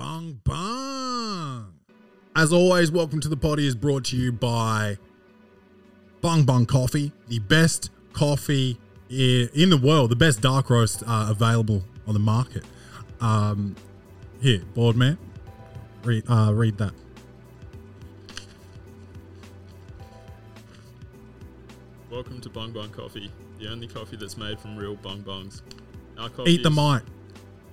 Bung bung. As always, welcome to the potty is brought to you by Bung Bung Coffee, the best coffee in the world, the best dark roast uh, available on the market. Um, here, board man, read uh, read that. Welcome to Bung Bung Coffee, the only coffee that's made from real bung bungs. Our coffee Eat the is- mic.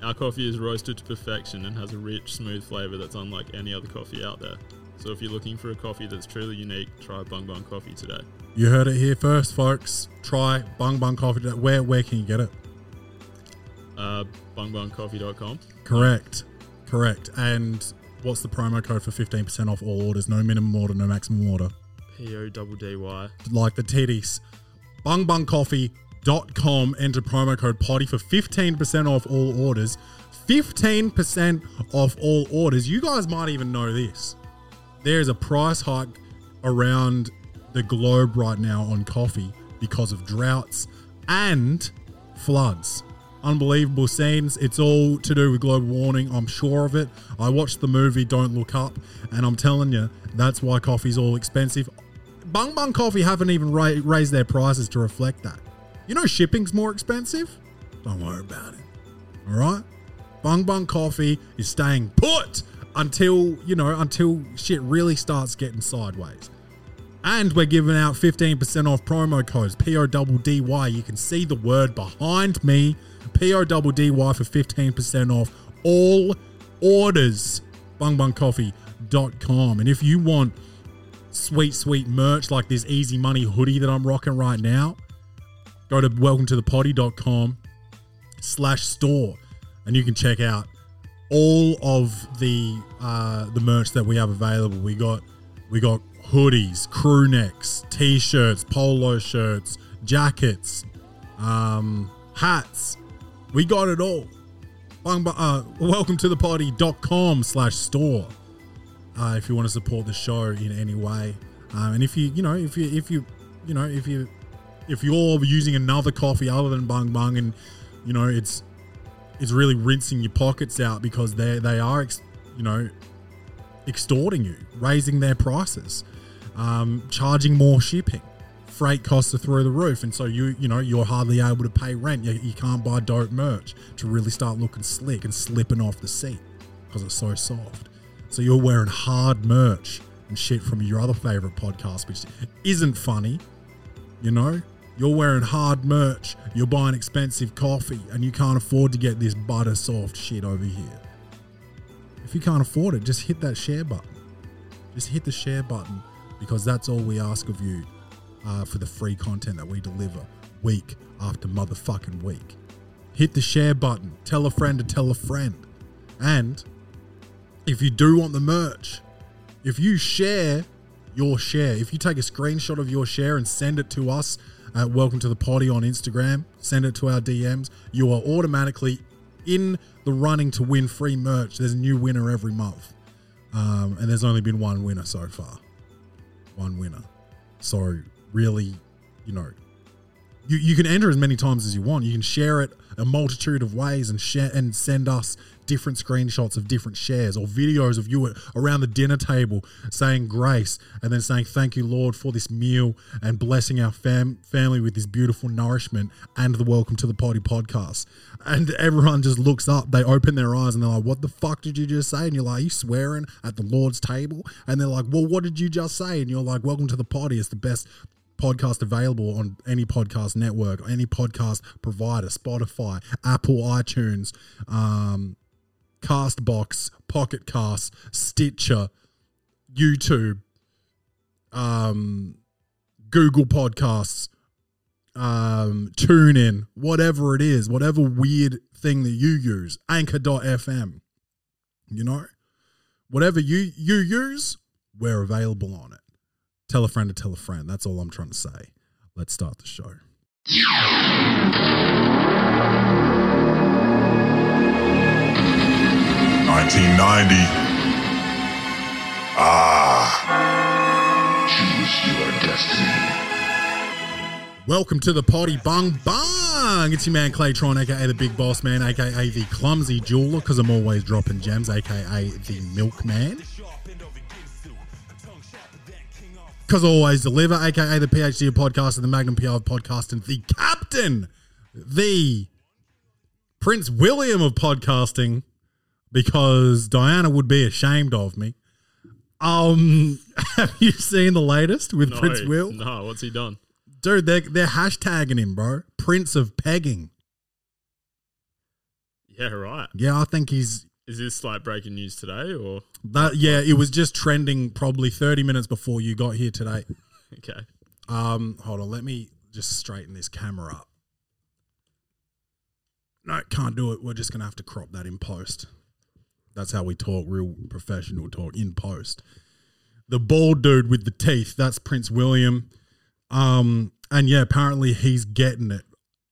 Our coffee is roasted to perfection and has a rich, smooth flavor that's unlike any other coffee out there. So if you're looking for a coffee that's truly unique, try Bung Bung Coffee today. You heard it here first, folks. Try Bung Bung Coffee. today. Where where can you get it? Uh, bungbungcoffee.com. Correct. Correct. And what's the promo code for 15% off all orders? No minimum order, no maximum order. P O double D Y. Like the titties. Bungbungcoffee.com. Enter promo code potty for 15% off all orders. 15% off all orders. You guys might even know this. There's a price hike around the globe right now on coffee because of droughts and floods. Unbelievable scenes. It's all to do with global warming. I'm sure of it. I watched the movie Don't Look Up, and I'm telling you, that's why coffee's all expensive. Bung Bung Coffee haven't even ra- raised their prices to reflect that. You know, shipping's more expensive. Don't worry about it. All right. Bung Bung Coffee is staying put until you know until shit really starts getting sideways. And we're giving out 15% off promo codes PODDY. You can see the word behind me. PODDY for 15% off all orders. BungBungCoffee.com. And if you want sweet, sweet merch like this easy money hoodie that I'm rocking right now, go to welcome to the potty.com slash store and you can check out all of the uh, the merch that we have available. We got we got hoodies, crew necks, t-shirts, polo shirts, jackets, um, hats. We got it all. Uh, welcome to the potty.com slash store uh, if you want to support the show in any way. Um, and if you, you know, if you, if you, you know, if you, if you're using another coffee other than Bung Bung and, you know, it's, it's really rinsing your pockets out because they they are, ex, you know, extorting you, raising their prices, um, charging more shipping. Freight costs are through the roof, and so you you know you're hardly able to pay rent. You, you can't buy dope merch to really start looking slick and slipping off the seat because it's so soft. So you're wearing hard merch and shit from your other favorite podcast, which isn't funny. You know, you're wearing hard merch, you're buying expensive coffee, and you can't afford to get this butter soft shit over here. If you can't afford it, just hit that share button. Just hit the share button because that's all we ask of you uh, for the free content that we deliver week after motherfucking week. Hit the share button, tell a friend to tell a friend. And if you do want the merch, if you share your share, if you take a screenshot of your share and send it to us at Welcome to the Potty on Instagram, send it to our DMs, you are automatically in the running to win free merch. There's a new winner every month. Um, and there's only been one winner so far. One winner. So, really, you know, you, you can enter as many times as you want. You can share it a multitude of ways and share and send us different screenshots of different shares or videos of you around the dinner table saying grace and then saying thank you Lord for this meal and blessing our fam- family with this beautiful nourishment and the welcome to the potty podcast. And everyone just looks up, they open their eyes and they're like, "What the fuck did you just say?" And you're like, "Are you swearing at the Lord's table?" And they're like, "Well, what did you just say?" And you're like, "Welcome to the potty. It's the best podcast available on any podcast network, any podcast provider, Spotify, Apple, iTunes, um, Castbox, Pocket Cast, Stitcher, YouTube, um, Google Podcasts, um, TuneIn, whatever it is, whatever weird thing that you use, Anchor.fm, you know, whatever you you use, we're available on it. Tell a friend to tell a friend. That's all I'm trying to say. Let's start the show. Nineteen ninety. Ah, Choose your destiny. Welcome to the potty bung bung. It's your man Claytron, aka the Big Boss Man, aka the Clumsy Jeweler, because I'm always dropping gems, aka the Milkman. Because always deliver, aka the PhD of podcast and the Magnum PR of podcast and the Captain, the Prince William of podcasting, because Diana would be ashamed of me. Um, have you seen the latest with No, Prince Will? No, what's he done? Dude, they're, they're hashtagging him, bro. Prince of Pegging. Yeah, right. Yeah, I think he's Is this like breaking news today or that. Yeah, it was just trending probably 30 minutes before you got here today. okay? Um, hold on, let me just straighten this camera up. No, can't do it. We're just gonna have to crop that in post. That's how we talk, real professional talk in post. The bald dude with the teeth, that's Prince William. Um, and yeah, apparently he's getting it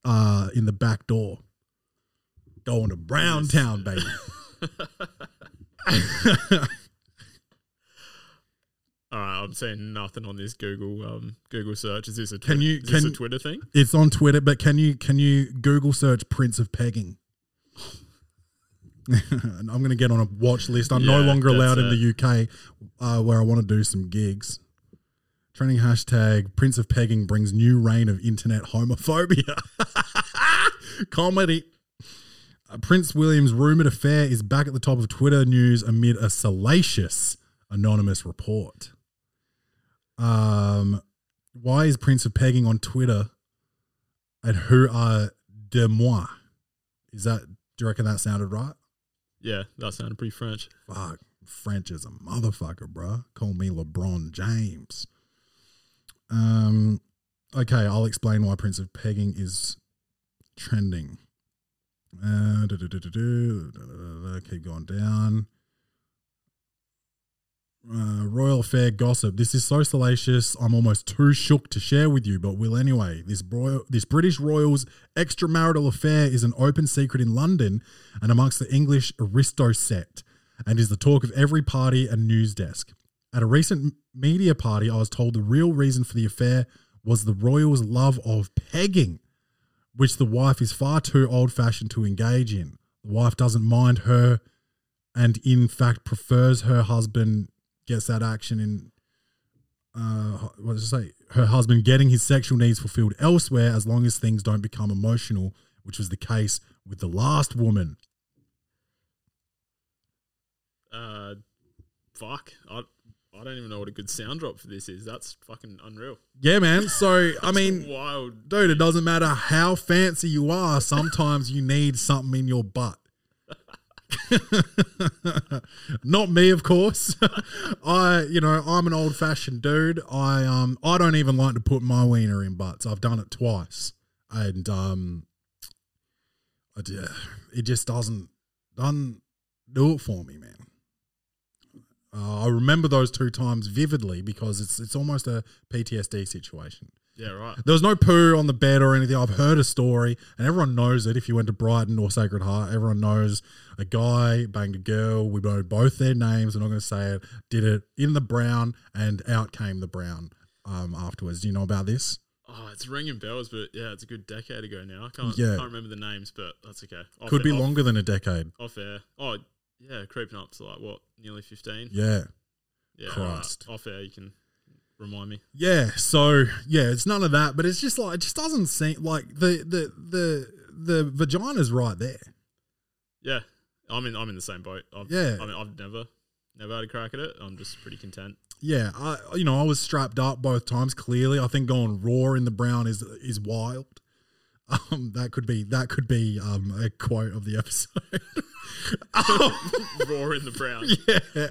uh in the back door. Going to Brown Town, baby. All right, I'm saying nothing on this Google um Google search. Is this a Can you- can- a Twitter thing? It's on Twitter, but can you can you Google search Prince of Pegging? I'm going to get on a watch list. I'm no longer allowed in the UK, uh, where I want to do some gigs. Trending hashtag Prince of Pegging brings new reign of internet homophobia. Comedy. Prince William's rumored affair is back at the top of Twitter news amid a salacious anonymous report. Um, why is Prince of Pegging on Twitter? And who are de moi? Is that? Do you reckon that sounded right? Yeah, that sounded pretty French. Fuck, French is a motherfucker, bruh. Call me LeBron James. Um, okay, I'll explain why Prince of Pegging is trending. Uh, keep going down. Uh, royal fair gossip. This is so salacious. I'm almost too shook to share with you, but will anyway. This this British royals' extramarital affair is an open secret in London and amongst the English aristo set, and is the talk of every party and news desk. At a recent media party, I was told the real reason for the affair was the royals' love of pegging, which the wife is far too old-fashioned to engage in. The wife doesn't mind her, and in fact prefers her husband gets that action in uh, what does it say? Her husband getting his sexual needs fulfilled elsewhere as long as things don't become emotional, which was the case with the last woman. Uh, fuck. I I don't even know what a good sound drop for this is. That's fucking unreal. Yeah, man. So, I mean, wild. dude, it doesn't matter how fancy you are, sometimes you need something in your butt. Not me, of course. I, you know, I'm an old fashioned dude. I um I don't even like to put my wiener in butts. I've done it twice. And um I it just doesn't doesn't do it for me, man. Uh, I remember those two times vividly because it's it's almost a PTSD situation. Yeah, right. There was no poo on the bed or anything. I've heard a story, and everyone knows it. If you went to Brighton or Sacred Heart, everyone knows a guy banged a girl. We know both their names. I'm not going to say it. Did it in the brown, and out came the brown um, afterwards. Do you know about this? Oh, it's ringing bells, but yeah, it's a good decade ago now. I can't Yeah. can't remember the names, but that's okay. Off Could be off, longer than a decade. Off air. Oh, yeah, creeping up to like what, nearly fifteen. Yeah. Yeah, Christ. Off air, you can remind me. Yeah, so yeah, it's none of that, but it's just like it just doesn't seem like the the the the vagina's right there. Yeah, I'm in. I'm in the same boat. I've, Yeah. I mean, I've never, never had a crack at it. I'm just pretty content. Yeah, I you know I was strapped up both times. Clearly, I think going raw in the brown is is wild. Um, that could be that could be um, a quote of the episode. Raw in the brown. yeah,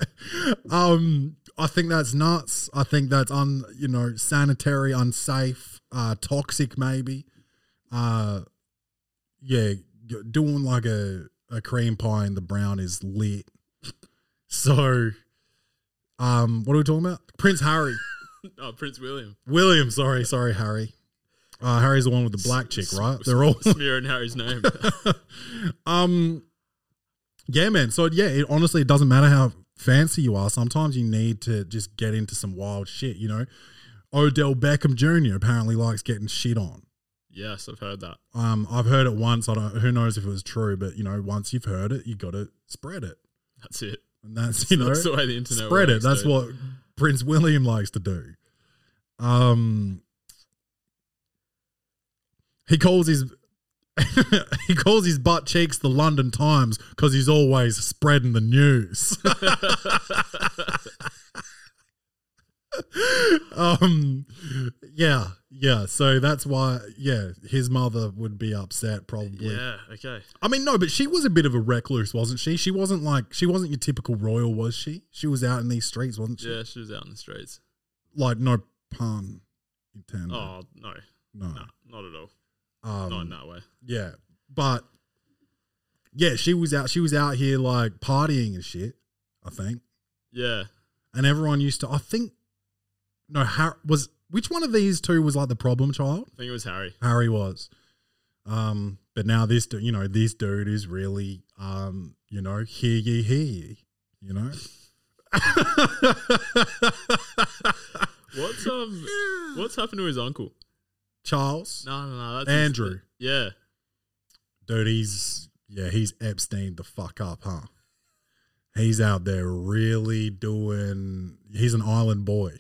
um, I think that's nuts. I think that's un you know sanitary, unsafe, uh, toxic maybe. Uh, yeah, doing like a a cream pie in the brown is lit. So, um, what are we talking about? Prince Harry. Oh, Prince William. William, sorry, sorry, Harry. Uh, Harry's the one with the black chick, right? They're all smearing Harry's name. um Yeah, man. So yeah, it honestly it doesn't matter how fancy you are. Sometimes you need to just get into some wild shit, you know. Odell Beckham Jr. apparently likes getting shit on. Yes, I've heard that. Um, I've heard it once. I don't. Who knows if it was true? But you know, once you've heard it, you got to spread it, That's it. and that's you know, That's the way the internet works. spread it. That's dude. what Prince William likes to do. Um, he calls his he calls his butt cheeks the London Times because he's always spreading the news. um, yeah, yeah. So that's why, yeah, his mother would be upset probably. Yeah. Okay. I mean, no, but she was a bit of a recluse, wasn't she? She wasn't like she wasn't your typical royal, was she? She was out in these streets, wasn't she? Yeah, she was out in the streets. Like no pun intended. Oh no, no. no, not at all. Um, not in that way. Yeah, but yeah, she was out. She was out here like partying and shit. I think, Yeah. and everyone used to. I think, no, Har- was which one of these two was like the problem child? I think it was Harry. Harry was. Um, but now this, you know, this dude is really, um, you know, hear ye, hear ye, you know. What's um what's happened to his uncle? Charles, No, no, no. That's his- Andrew, yeah. dude, he's yeah, he's Epstein the fuck up, huh? He's out there really doing. He's an island boy.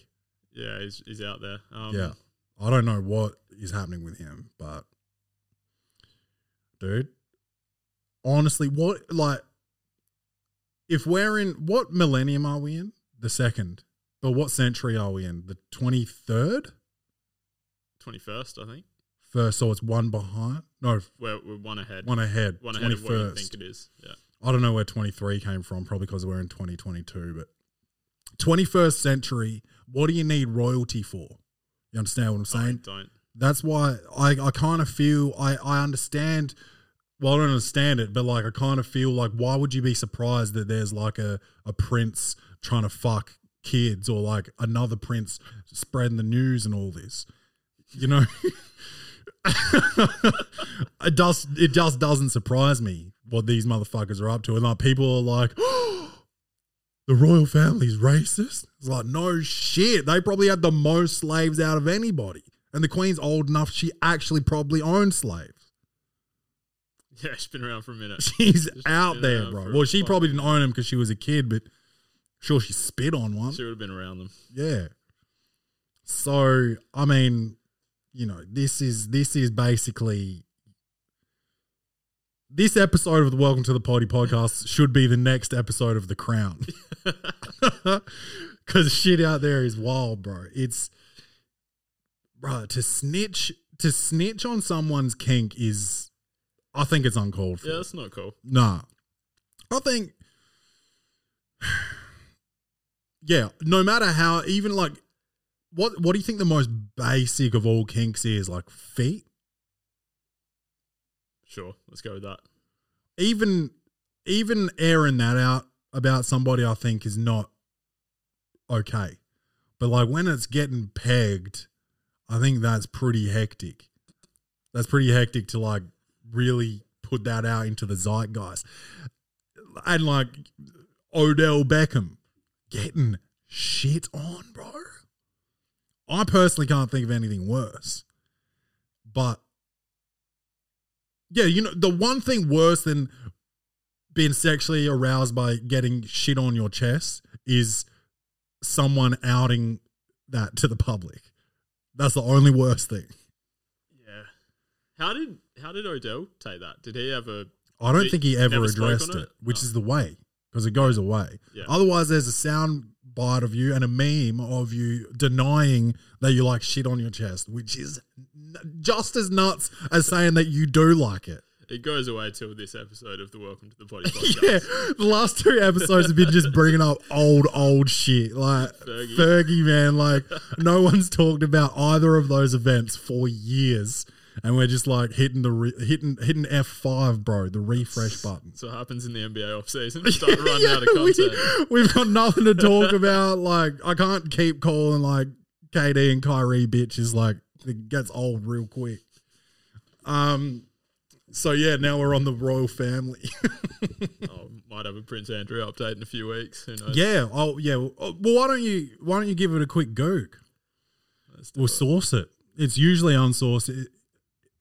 Yeah, he's he's out there. Um, Yeah. I don't know what is happening with him, but dude, honestly, what like if we're in what millennium are we in? The second. But what century are we in? The twenty third? Twenty first, I think. First, so it's one behind. No, We're we're one ahead. one ahead. One ahead of what you think it is. Yeah. I don't know where 23 came from, probably because we're in 2022, but 21st century, what do you need royalty for? You understand what I'm saying? I don't. That's why I, I kind of feel I, I understand well I don't understand it, but like I kind of feel like why would you be surprised that there's like a, a prince trying to fuck kids or like another prince spreading the news and all this? You know? it does it just doesn't surprise me what these motherfuckers are up to. And like people are like the royal family's racist. It's like, no shit. They probably had the most slaves out of anybody. And the queen's old enough, she actually probably owned slaves. Yeah, she's been around for a minute. She's She's out there, bro. Well, she probably didn't own them because she was a kid, but sure she spit on one. She would have been around them. Yeah. So, I mean, you know, this is this is basically this episode of the Welcome to the Potty podcast should be the next episode of The Crown. Cause shit out there is wild, bro. It's bro, to snitch to snitch on someone's kink is I think it's uncalled for. Yeah, that's not cool. Nah. I think Yeah, no matter how even like what what do you think the most basic of all kinks is? Like feet? Sure, let's go with that. Even even airing that out about somebody I think is not okay. But like when it's getting pegged, I think that's pretty hectic. That's pretty hectic to like really put that out into the zeitgeist. And like Odell Beckham getting shit on, bro. I personally can't think of anything worse. But yeah, you know, the one thing worse than being sexually aroused by getting shit on your chest is someone outing that to the public. That's the only worst thing. Yeah. How did how did Odell take that? Did he ever? I don't think he ever addressed it, it? which Oh. is the way because it goes away. Yeah. Otherwise, there's a sound bite of you and a meme of you denying that you like shit on your chest, which is just as nuts as saying that you do like it. it goes away till this episode of the Welcome to the Potty podcast. Yeah, the last two episodes have been just bringing up old, old shit. Like Fergie. Fergie, man. Like no one's talked about either of those events for years, and we're just like hitting the re- hitting hitting F five, bro, the refresh button. So what happens in the NBA off season. Start running out of we- content. we've got nothing to talk about. Like I can't keep calling like KD and Kyrie bitches. Like it gets old real quick. Um. So yeah, now we're on the royal family. oh, might have a Prince Andrew update in a few weeks. Who knows? Yeah. Oh, yeah. Well, oh, why don't you why don't you give it a quick do We'll it. source it. It's usually unsourced. It,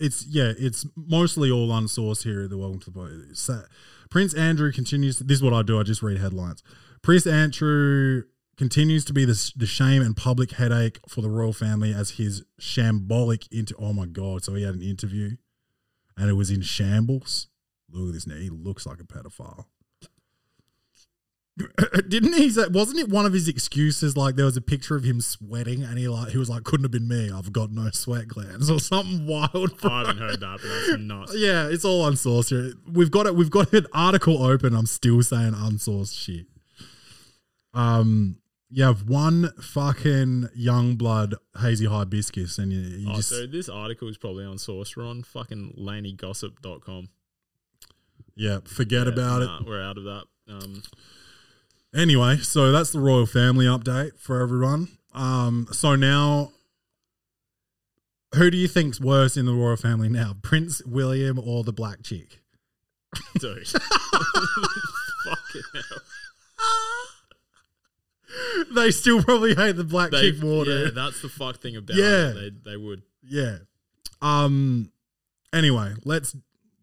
it's yeah, it's mostly all unsourced here at the Welcome to the Potty. So, Prince Andrew continues. This is what I do. I just read headlines. Prince Andrew continues to be the, the shame and public headache for the royal family as his shambolic into. Oh my god! So he had an interview, and it was in shambles. Look at this now. He looks like a pedophile. Didn't he? Say, wasn't it one of his excuses? Like there was a picture of him sweating, and he like he was like, "Couldn't have been me. I've got no sweat glands," or something wild. I haven't heard that, but that's nuts. Yeah, it's all unsourced here. We've got it. We've got an article open. I'm still saying unsourced shit. Um, you have one fucking young blood hazy hibiscus, and you, you Oh, just so this article is probably unsourced. source. We're on fucking laineygossip.com. yeah, forget Yeah, about nah, We're out of that. Um, it. Anyway, so that's the royal family update for everyone. Um, so now, who do you think's worse in the royal family now, Prince William or the black chick? dude. fucking hell. they still probably hate the black They, chick more. yeah, that's the fuck thing about Yeah. it. They, they would. Yeah. Um. Anyway, let's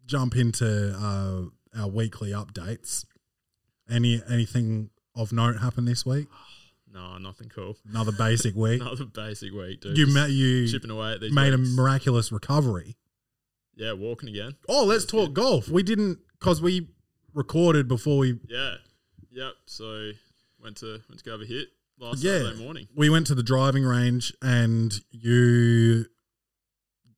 jump into uh, our weekly updates. Any anything of note happened this week? No, nothing cool. Another basic week. Another basic week, dude. you Just met you chipping away at these made a miraculous recovery. Yeah, walking again. Oh, let's talk golf. We didn't because we recorded before we Yeah. Yep. So went to went to go have a hit last Yeah. Saturday morning. we went to the driving range and you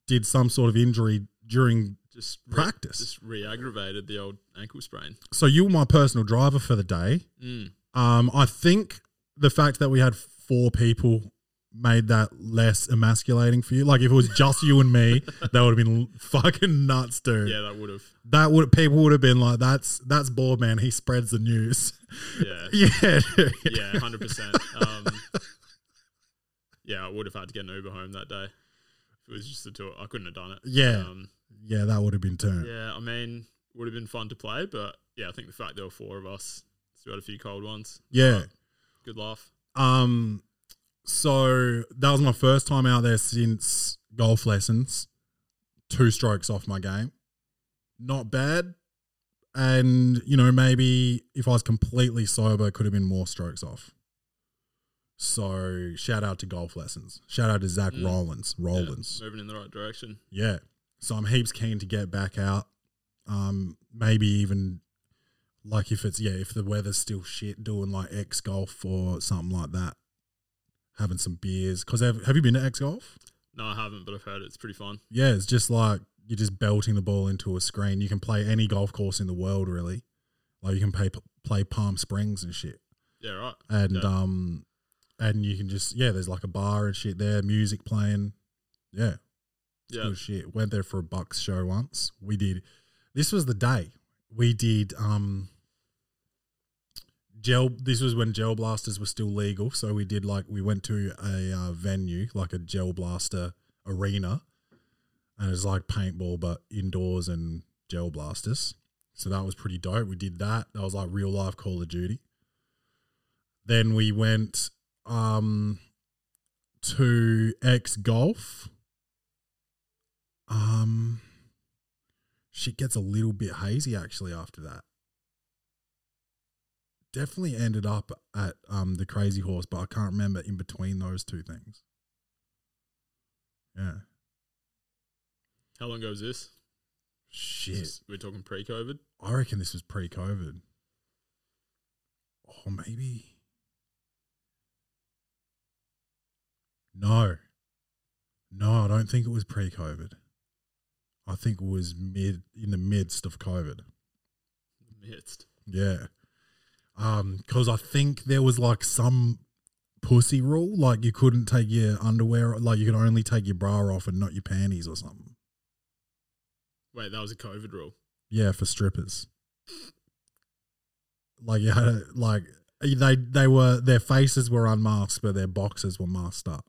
did some sort of injury during Just re- Practice. Just re-aggravated the old ankle sprain. so you were my personal driver for the day. Mm. Um, I think the fact that we had four people made that less emasculating for you. Like if it was just you and me, that would have been fucking nuts, dude. Yeah, that would have. That would people would have been like, "That's that's bored man. He spreads the news." Yeah. yeah, dude. yeah, hundred percent. Um, yeah, I would have had to get an Uber home that day. If it was just the two, I couldn't have done it. Yeah. Um, yeah, that would have been turned. yeah, I mean, would have been fun to play, but yeah, I think the fact there were four of us, still had a few cold ones. Yeah. Good laugh. Um, so that was my first time out there since golf lessons. Two strokes off my game. Not bad. And, you know, maybe if I was completely sober, it could have been more strokes off. So shout out to golf lessons. Shout out to Zach Mm. Rollins. Yeah, Rollins. moving in the right direction. Yeah. So I'm heaps keen to get back out. Um, maybe even like if it's yeah, if the weather's still shit, doing like X golf or something like that. Having some beers. Cause have, have you been to X golf? No, I haven't, but I've heard it's pretty fun. Yeah, it's just like you're just belting the ball into a screen. You can play any golf course in the world, really. Like you can play play Palm Springs and shit, Yeah, right. and Yeah. um, and you can just yeah, there's like a bar and shit there, music playing. Yeah, Yeah, good shit. Went there for a Bucks show once. We did. This was the day we did. Um, gel. This was when gel blasters were still legal. So we did like we went to a uh, venue like a gel blaster arena, and it was like paintball but indoors and gel blasters. So that was pretty dope. We did that. That was like real life Call of Duty. Then we went um to X Golf. Um, shit gets a little bit hazy actually after that. Definitely ended up at um the Crazy Horse, but I can't remember in between those two things. Yeah, how long ago was this? shit. This- We're talking pre-COVID. I reckon this was pre-COVID. Or maybe. No. No, I don't think it was pre-COVID. I think it was mid in the midst of COVID. Midst. Yeah. Um, because I think there was like some pussy rule, like you couldn't take your underwear, like you could only take your bra off and not your panties or something. Wait, that was a COVID rule. Yeah, for strippers. Like you had a, like they they were their faces were unmasked, but their boxes were masked up.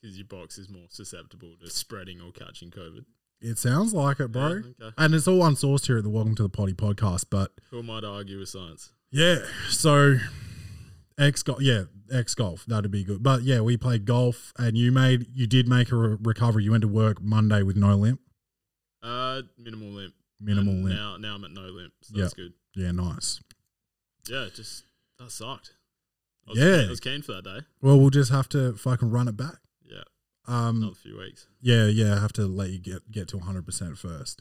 Because your box is more susceptible to spreading or catching COVID. It sounds like it, bro. Yeah, okay. And it's all unsourced here at the Welcome to the Potty podcast, but Who am I to argue with science? Yeah. So X golf, yeah, X golf. That'd be good. But yeah, we played golf, and you made you did make a re- recovery. You went to work Monday with no limp, Uh, minimal limp. minimal And limp. Now, now I'm at no limp. So Yeah. that's good. Yeah, nice. Yeah, just that sucked. I was Yeah. keen, I was keen for that day. Well, we'll just have to fucking run it back. Yeah, Um, another few weeks. yeah, yeah. I have to let you get get to 100 percent first.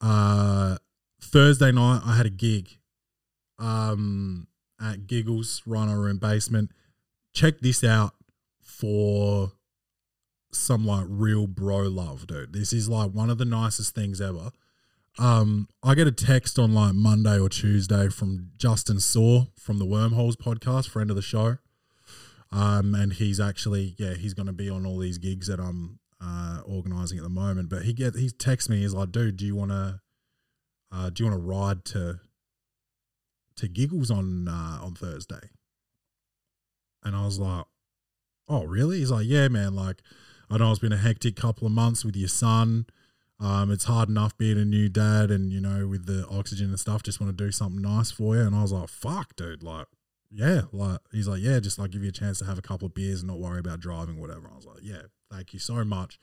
Uh, Thursday night, I had a gig, um, at Giggles Rhino Room Basement. Check this out for some like real bro love, dude. This is like one of the nicest things ever. Um, I get a text on like Monday or Tuesday from Justin Saw from the Wormholes podcast, friend of the show. Um, and he's actually, yeah, he's going to be on all these gigs that I'm uh, organizing at the moment. But he get he texts me, he's like, dude, do you want to, uh, do you want to ride to, to Giggles on uh, on Thursday? And I was like, oh, really? He's like, yeah, man. Like, I know it's been a hectic couple of months with your son. Um, it's hard enough being a new dad, and you know, with the oxygen and stuff, just want to do something nice for you. And I was like, fuck, dude, like, yeah, like he's like, yeah, just like give you a chance to have a couple of beers and not worry about driving, whatever. I was like, yeah, thank you so much.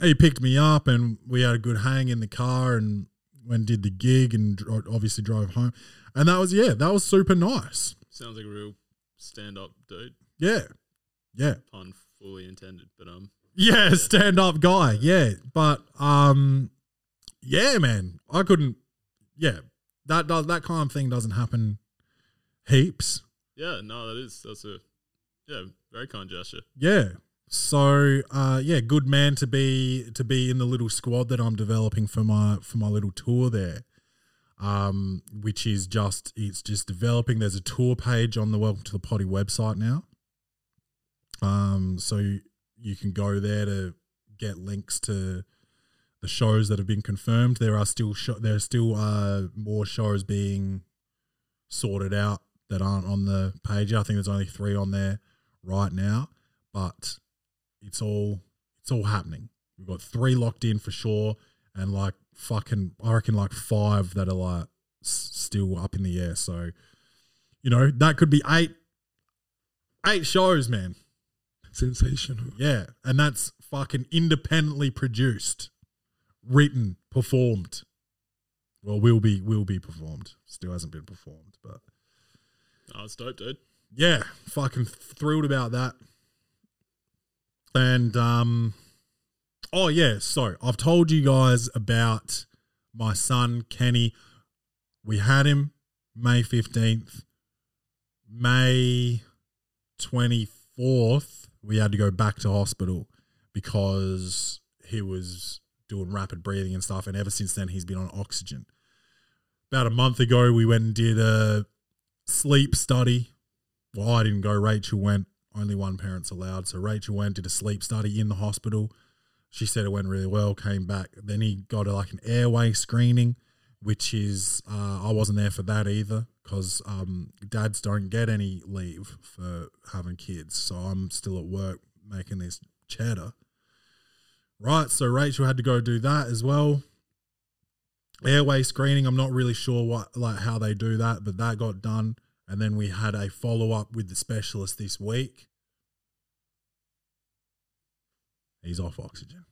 He picked me up, and we had a good hang in the car, and when did the gig, and dro- obviously drove home, and that was yeah, that was super nice. Sounds like a real stand-up dude. Yeah, yeah, Pun fully intended, but um, Yeah, stand up guy. Yeah. But um yeah, man. I couldn't yeah. That does that kind of thing doesn't happen heaps. yeah, no, that is that's a yeah very kind gesture. Yeah. So uh yeah, good man to be to be in the little squad that I'm developing for my for my little tour there. Um, which is just it's just developing. There's a tour page on the Welcome to the Potty website now. Um, so you, you can go there to get links to the shows that have been confirmed. There are still sho- there are still uh more shows being sorted out that aren't on the page. I think there's only three on there right now, but it's all it's all happening. We've got three locked in for sure, and like fucking, I reckon like five that are like s- still up in the air. So, you know, that could be eight eight shows, man. Sensational. Yeah, and that's fucking independently produced, written, performed. Well, will be will be performed. Still hasn't been performed, but Oh, it's dope, dude. yeah, fucking thrilled about that. And um, oh yeah, so I've told you guys about my son Kenny. We had him May fifteenth, May twenty fourth. We had to go back to hospital because he was doing rapid breathing and stuff, and ever since then he's been on oxygen. About a month ago, we went and did a sleep study. Well, I didn't go. Rachel went. Only one parent's allowed. So Rachel went, did a sleep study in the hospital. She said it went really well. Came back. Then he got a, like an airway screening, which is uh, I wasn't there for that either because um, dads don't get any leave for having kids. So I'm still at work making this cheddar. Right. So Rachel had to go do that as well airway screening. I'm not really sure what like how they do that, but that got done. And then we had a follow up with the specialist this week. He's off oxygen.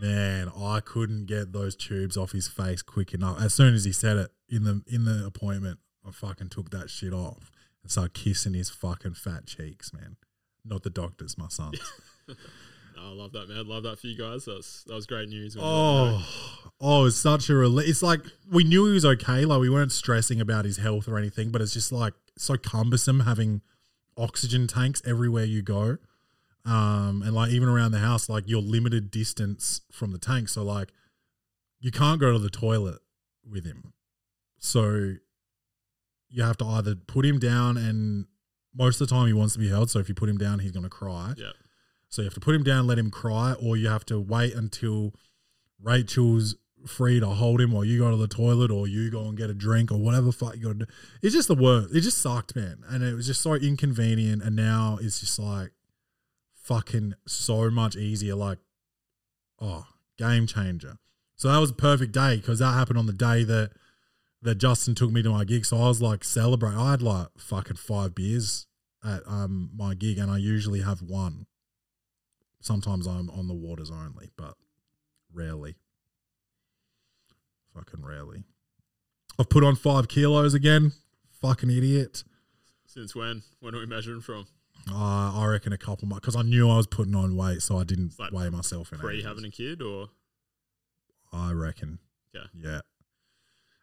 Man, I couldn't get those tubes off his face quick enough. As soon as he said it in the in the appointment, I fucking took that shit off and started kissing his fucking fat cheeks, man. Not the doctors, my sons. Oh, I love that, man. Love that for you guys. That's that was great news. when you let me know. Oh, oh, it's such a relief. It's like we knew he was okay. Like we weren't stressing about his health or anything, but it's just like so cumbersome having oxygen tanks everywhere you go. Um, and like even around the house, like you're limited distance from the tank. So like you can't go to the toilet with him. So you have to either put him down and most of the time he wants to be held. So if you put him down, he's gonna cry. Yeah. So you have to put him down, let him cry, or you have to wait until Rachel's free to hold him, or you go to the toilet, or you go and get a drink, or whatever fuck you got to do. It's just the worst. It just sucked, man, and it was just so inconvenient. And now it's just like fucking so much easier. Like, oh, game changer. So that was a perfect day because that happened on the day that that Justin took me to my gig. So I was like celebrate. I had like fucking five beers at um my gig, and I usually have one. Sometimes I'm on the waters only, but rarely. Fucking rarely. I've put on five kilos again. Fucking idiot. Since when? When are we measuring from? Uh, I reckon a couple months because I knew I was putting on weight, so I didn't like weigh myself in Pre ages. having a kid or I reckon. Yeah. Yeah.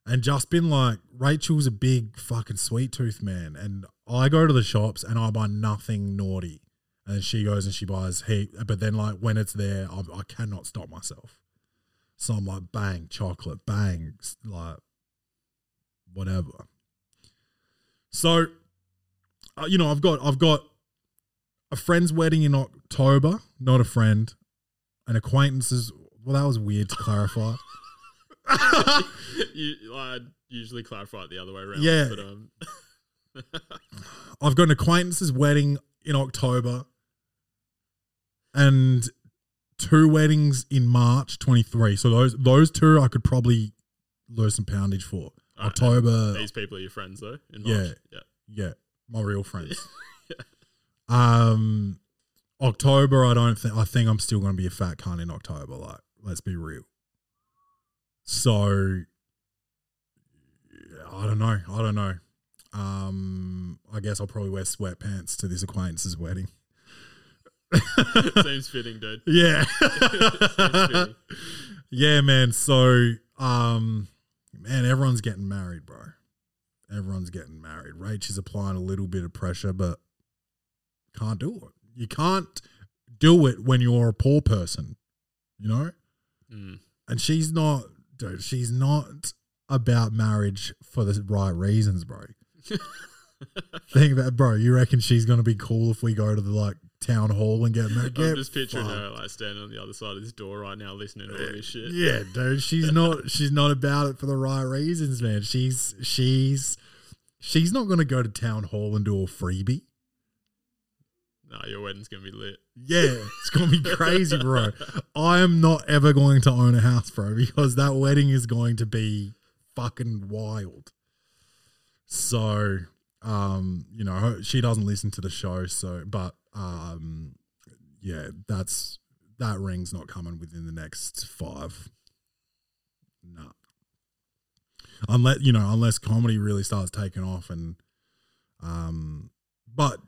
And just been like, Rachel's a big fucking sweet tooth man. And I go to the shops and I buy nothing naughty. And she goes and she buys heat. But then, like, when it's there, I, I cannot stop myself. So I'm like, bang, chocolate, bang, like, whatever. So, uh, you know, I've got, I've got a friend's wedding in October, not a friend, an acquaintance's. Well, that was weird to clarify. you, I usually clarify it the other way around. Yeah. But um I've got an acquaintance's wedding in October and two weddings in March 23. So those those two I could probably lose some poundage for. Alright, October, these people are your friends though. In Yeah. March. Yeah. yeah, my real friends. Um October I don't think I think I'm still going to be a fat cunt in October like let's be real. So I don't know. I don't know. Um I guess I'll probably wear sweatpants to this acquaintance's wedding. Seems fitting, dude. Yeah. fitting. yeah, man. So, um, man, everyone's getting married, bro. Everyone's getting married. Rach is applying a little bit of pressure, but can't do it. You can't do it when you're a poor person, you know? Mm. And she's not, dude, she's not about marriage for the right reasons, bro. Think that, bro. You reckon she's going to be cool if we go to the like town hall and get married? I'm just picturing fucked. her like standing on the other side of this door right now, listening to all this shit. Yeah, dude, she's not she's not about it for the right reasons, man. She's she's she's not going to go to town hall and do a freebie. Nah, your wedding's gonna be lit. Yeah, it's going to be crazy, bro. I am not ever going to own a house, bro, because that wedding is going to be fucking wild. So, um, you know, she doesn't listen to the show, so but um yeah, that's that ring's not coming within the next 5. No. Unless, you know, unless comedy really starts taking off and um but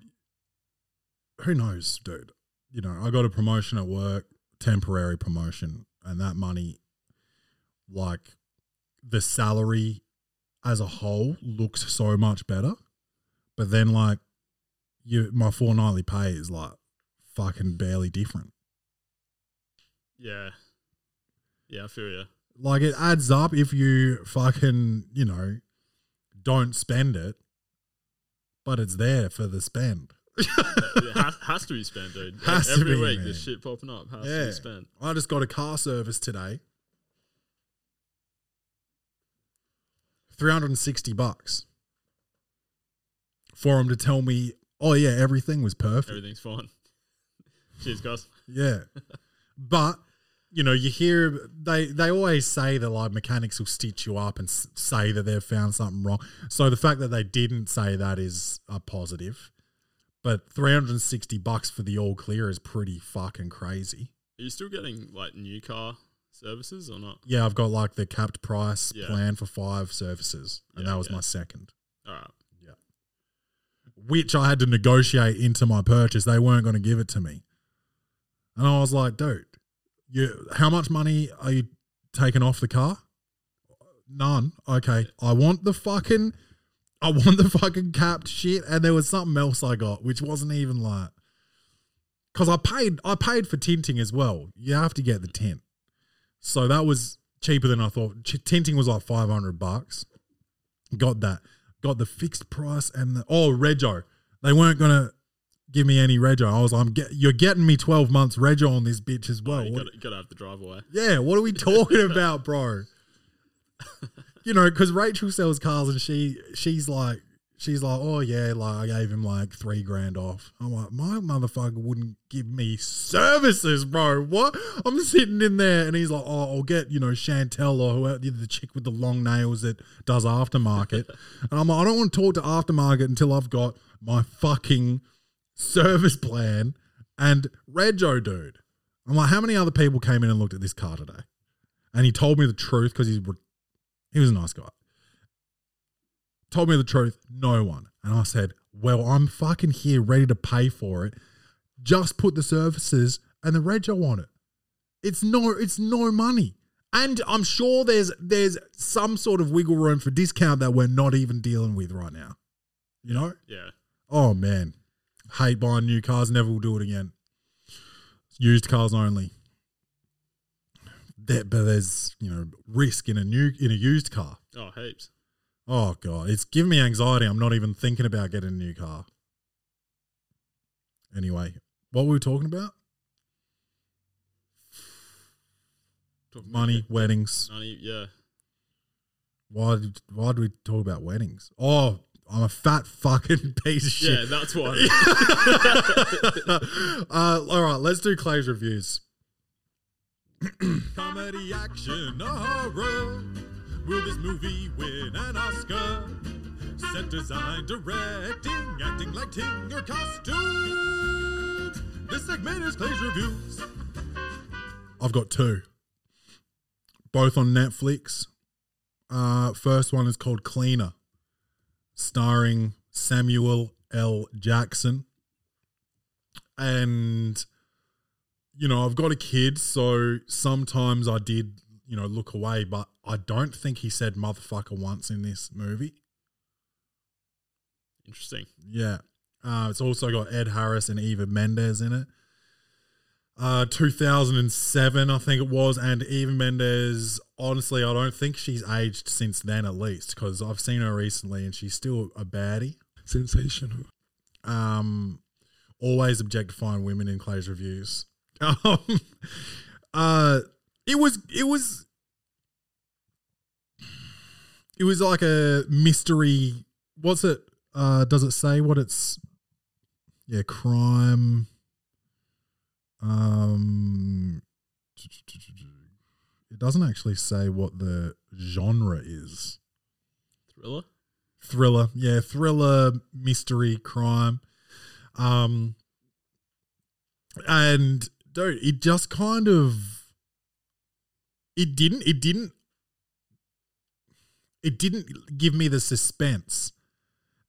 who knows, dude? You know, I got a promotion at work, temporary promotion, and that money, like the salary as a whole, looks so much better. But then, like, you, my fortnightly pay is like fucking barely different. Yeah. Yeah, I feel you. Like, it adds up if you fucking, you know, don't spend it, but it's there for the spend. It has, has to be spent, dude. Has to Every be, week, man. this shit popping up has to be spent. I just got a car service today. 360 bucks for him to tell me, oh, yeah, everything was perfect. Everything's fine. Cheers, guys. Yeah. but, you know, you hear they, they always say that like mechanics will stitch you up and s- say that they've found something wrong. So the fact that they didn't say that is a positive. But 360 bucks for the all clear is pretty fucking crazy. Are you still getting like new car services or not? Yeah, I've got like the capped price Yeah. plan for five services, and Yeah, that was my second, All right. Which I had to negotiate into my purchase. They weren't going to give it to me, and I was like, "Dude, you, how much money are you taking off the car? None. Okay, I want the fucking, I want the fucking capped shit, and there was something else I got, which wasn't even like, because I paid, I paid for tinting as well. You have to get the tint, so that was cheaper than I thought. Tinting was like five hundred bucks. Got that. Got the fixed price and the oh rego. They weren't gonna give me any rego. I was like, I'm get, you're getting me twelve months rego on this bitch as well. Oh, you What- got you got to have the driveway. yeah, what are we talking about, bro? You know, because Rachel sells cars and she she's like she's like, oh yeah, like I gave him like three grand off. I'm like, my motherfucker wouldn't give me services, bro. What? I'm sitting in there, and he's like, oh, I'll get you know Chantel or whoever the chick with the long nails that does aftermarket. and I'm like, I don't want to talk to aftermarket until I've got my fucking service plan and Rego dude. I'm like, how many other people came in and looked at this car today? And he told me the truth because he's he was a nice guy. Told me the truth, no one. And I said, Well, I'm fucking here ready to pay for it. Just put the services and the rego on it. It's no, it's no money. And I'm sure there's there's some sort of wiggle room for discount that we're not even dealing with right now. You know? Yeah. Oh man. Hate buying new cars, never will do it again. Used cars only. That, but there's, you know, risk in a new in a used car. Oh, heaps. Oh god, it's giving me anxiety. I'm not even thinking about getting a new car. Anyway, what were we talking about? Talking Money, about weddings. Money, yeah. Why did why do we talk about weddings? Oh, I'm a fat fucking piece of shit. Yeah, that's why. uh, all right, let's do Clay's reviews. Comedy, action, horror. Will this movie win an Oscar? Set design, directing, acting, lighting, or costumes. This segment is Clay's reviews. I've got two, both on Netflix. Uh, first one is called Cleaner, starring Samuel L. Jackson. And, you know, I've got a kid, so sometimes I did, you know, look away, but I don't think he said motherfucker once in this movie. Interesting. Yeah. Uh, it's also got Ed Harris and Eva Mendes in it. Uh, 2007, I think it was. And Eva Mendes, honestly, I don't think she's aged since then, at least, because I've seen her recently and she's still a baddie. Sensational. Um, always objectifying women in Clay's reviews. Um, uh, it was, it was, it was like a mystery. What's it? Uh, does it say what it's? Yeah, crime. Um, it doesn't actually say what the genre is. Thriller? Thriller, yeah, thriller, mystery, crime. Um, and dude, it just kind of, it didn't, it didn't, it didn't give me the suspense.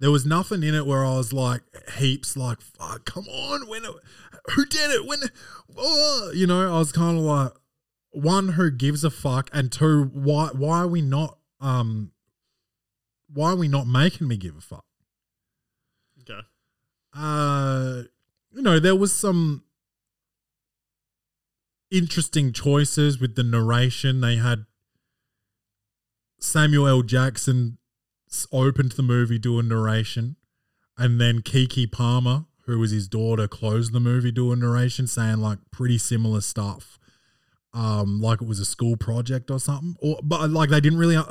There was nothing in it where I was like heaps like fuck, come on, when, who did it? When, oh, you know, I was kind of like one, who gives a fuck, and two, why, why are we not, um, why are we not making me give a fuck? Okay. uh, you know, there was some interesting choices with the narration. They had Samuel L. Jackson opened the movie doing narration, and then Keke Palmer, who was his daughter, closed the movie doing narration, saying like pretty similar stuff, um, like it was a school project or something. Or but like they didn't really, uh,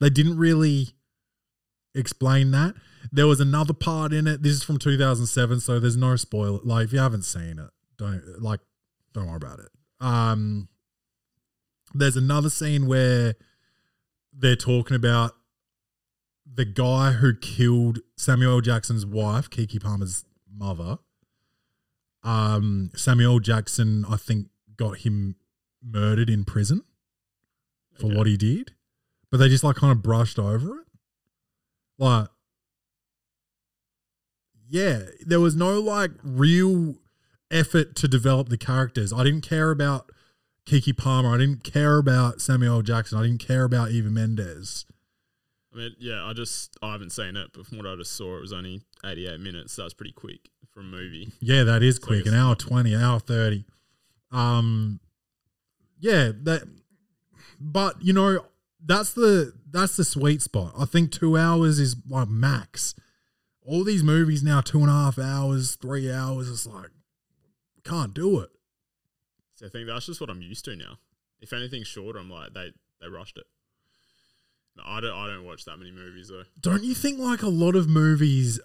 they didn't really explain that. There was another part in it. This is from 2007, so there's no spoiler. Like if you haven't seen it, don't like don't worry about it. Um there's another scene where they're talking about the guy who killed Samuel Jackson's wife, Keke Palmer's mother. Um Samuel Jackson, I think, got him murdered in prison for Okay. what he did. But they just like kind of brushed over it. Like yeah, there was no like real effort to develop the characters. I didn't care about Keke Palmer. I didn't care about Samuel Jackson. I didn't care about Eva Mendes. I mean, yeah, I just, I haven't seen it, but from what I just saw, it was only 88 minutes. So That's pretty quick for a movie. Yeah, that is So quick. An hour twenty, an hour thirty. Um, yeah, that. But you know, that's the that's the sweet spot. I think two hours is like max. All these movies now, two and a half hours, three hours. It's like can't do it. So I think that's just what I'm used to now. If anything's shorter, I'm like, they, they rushed it. I don't. I don't watch that many movies though. Don't you think like a lot of movies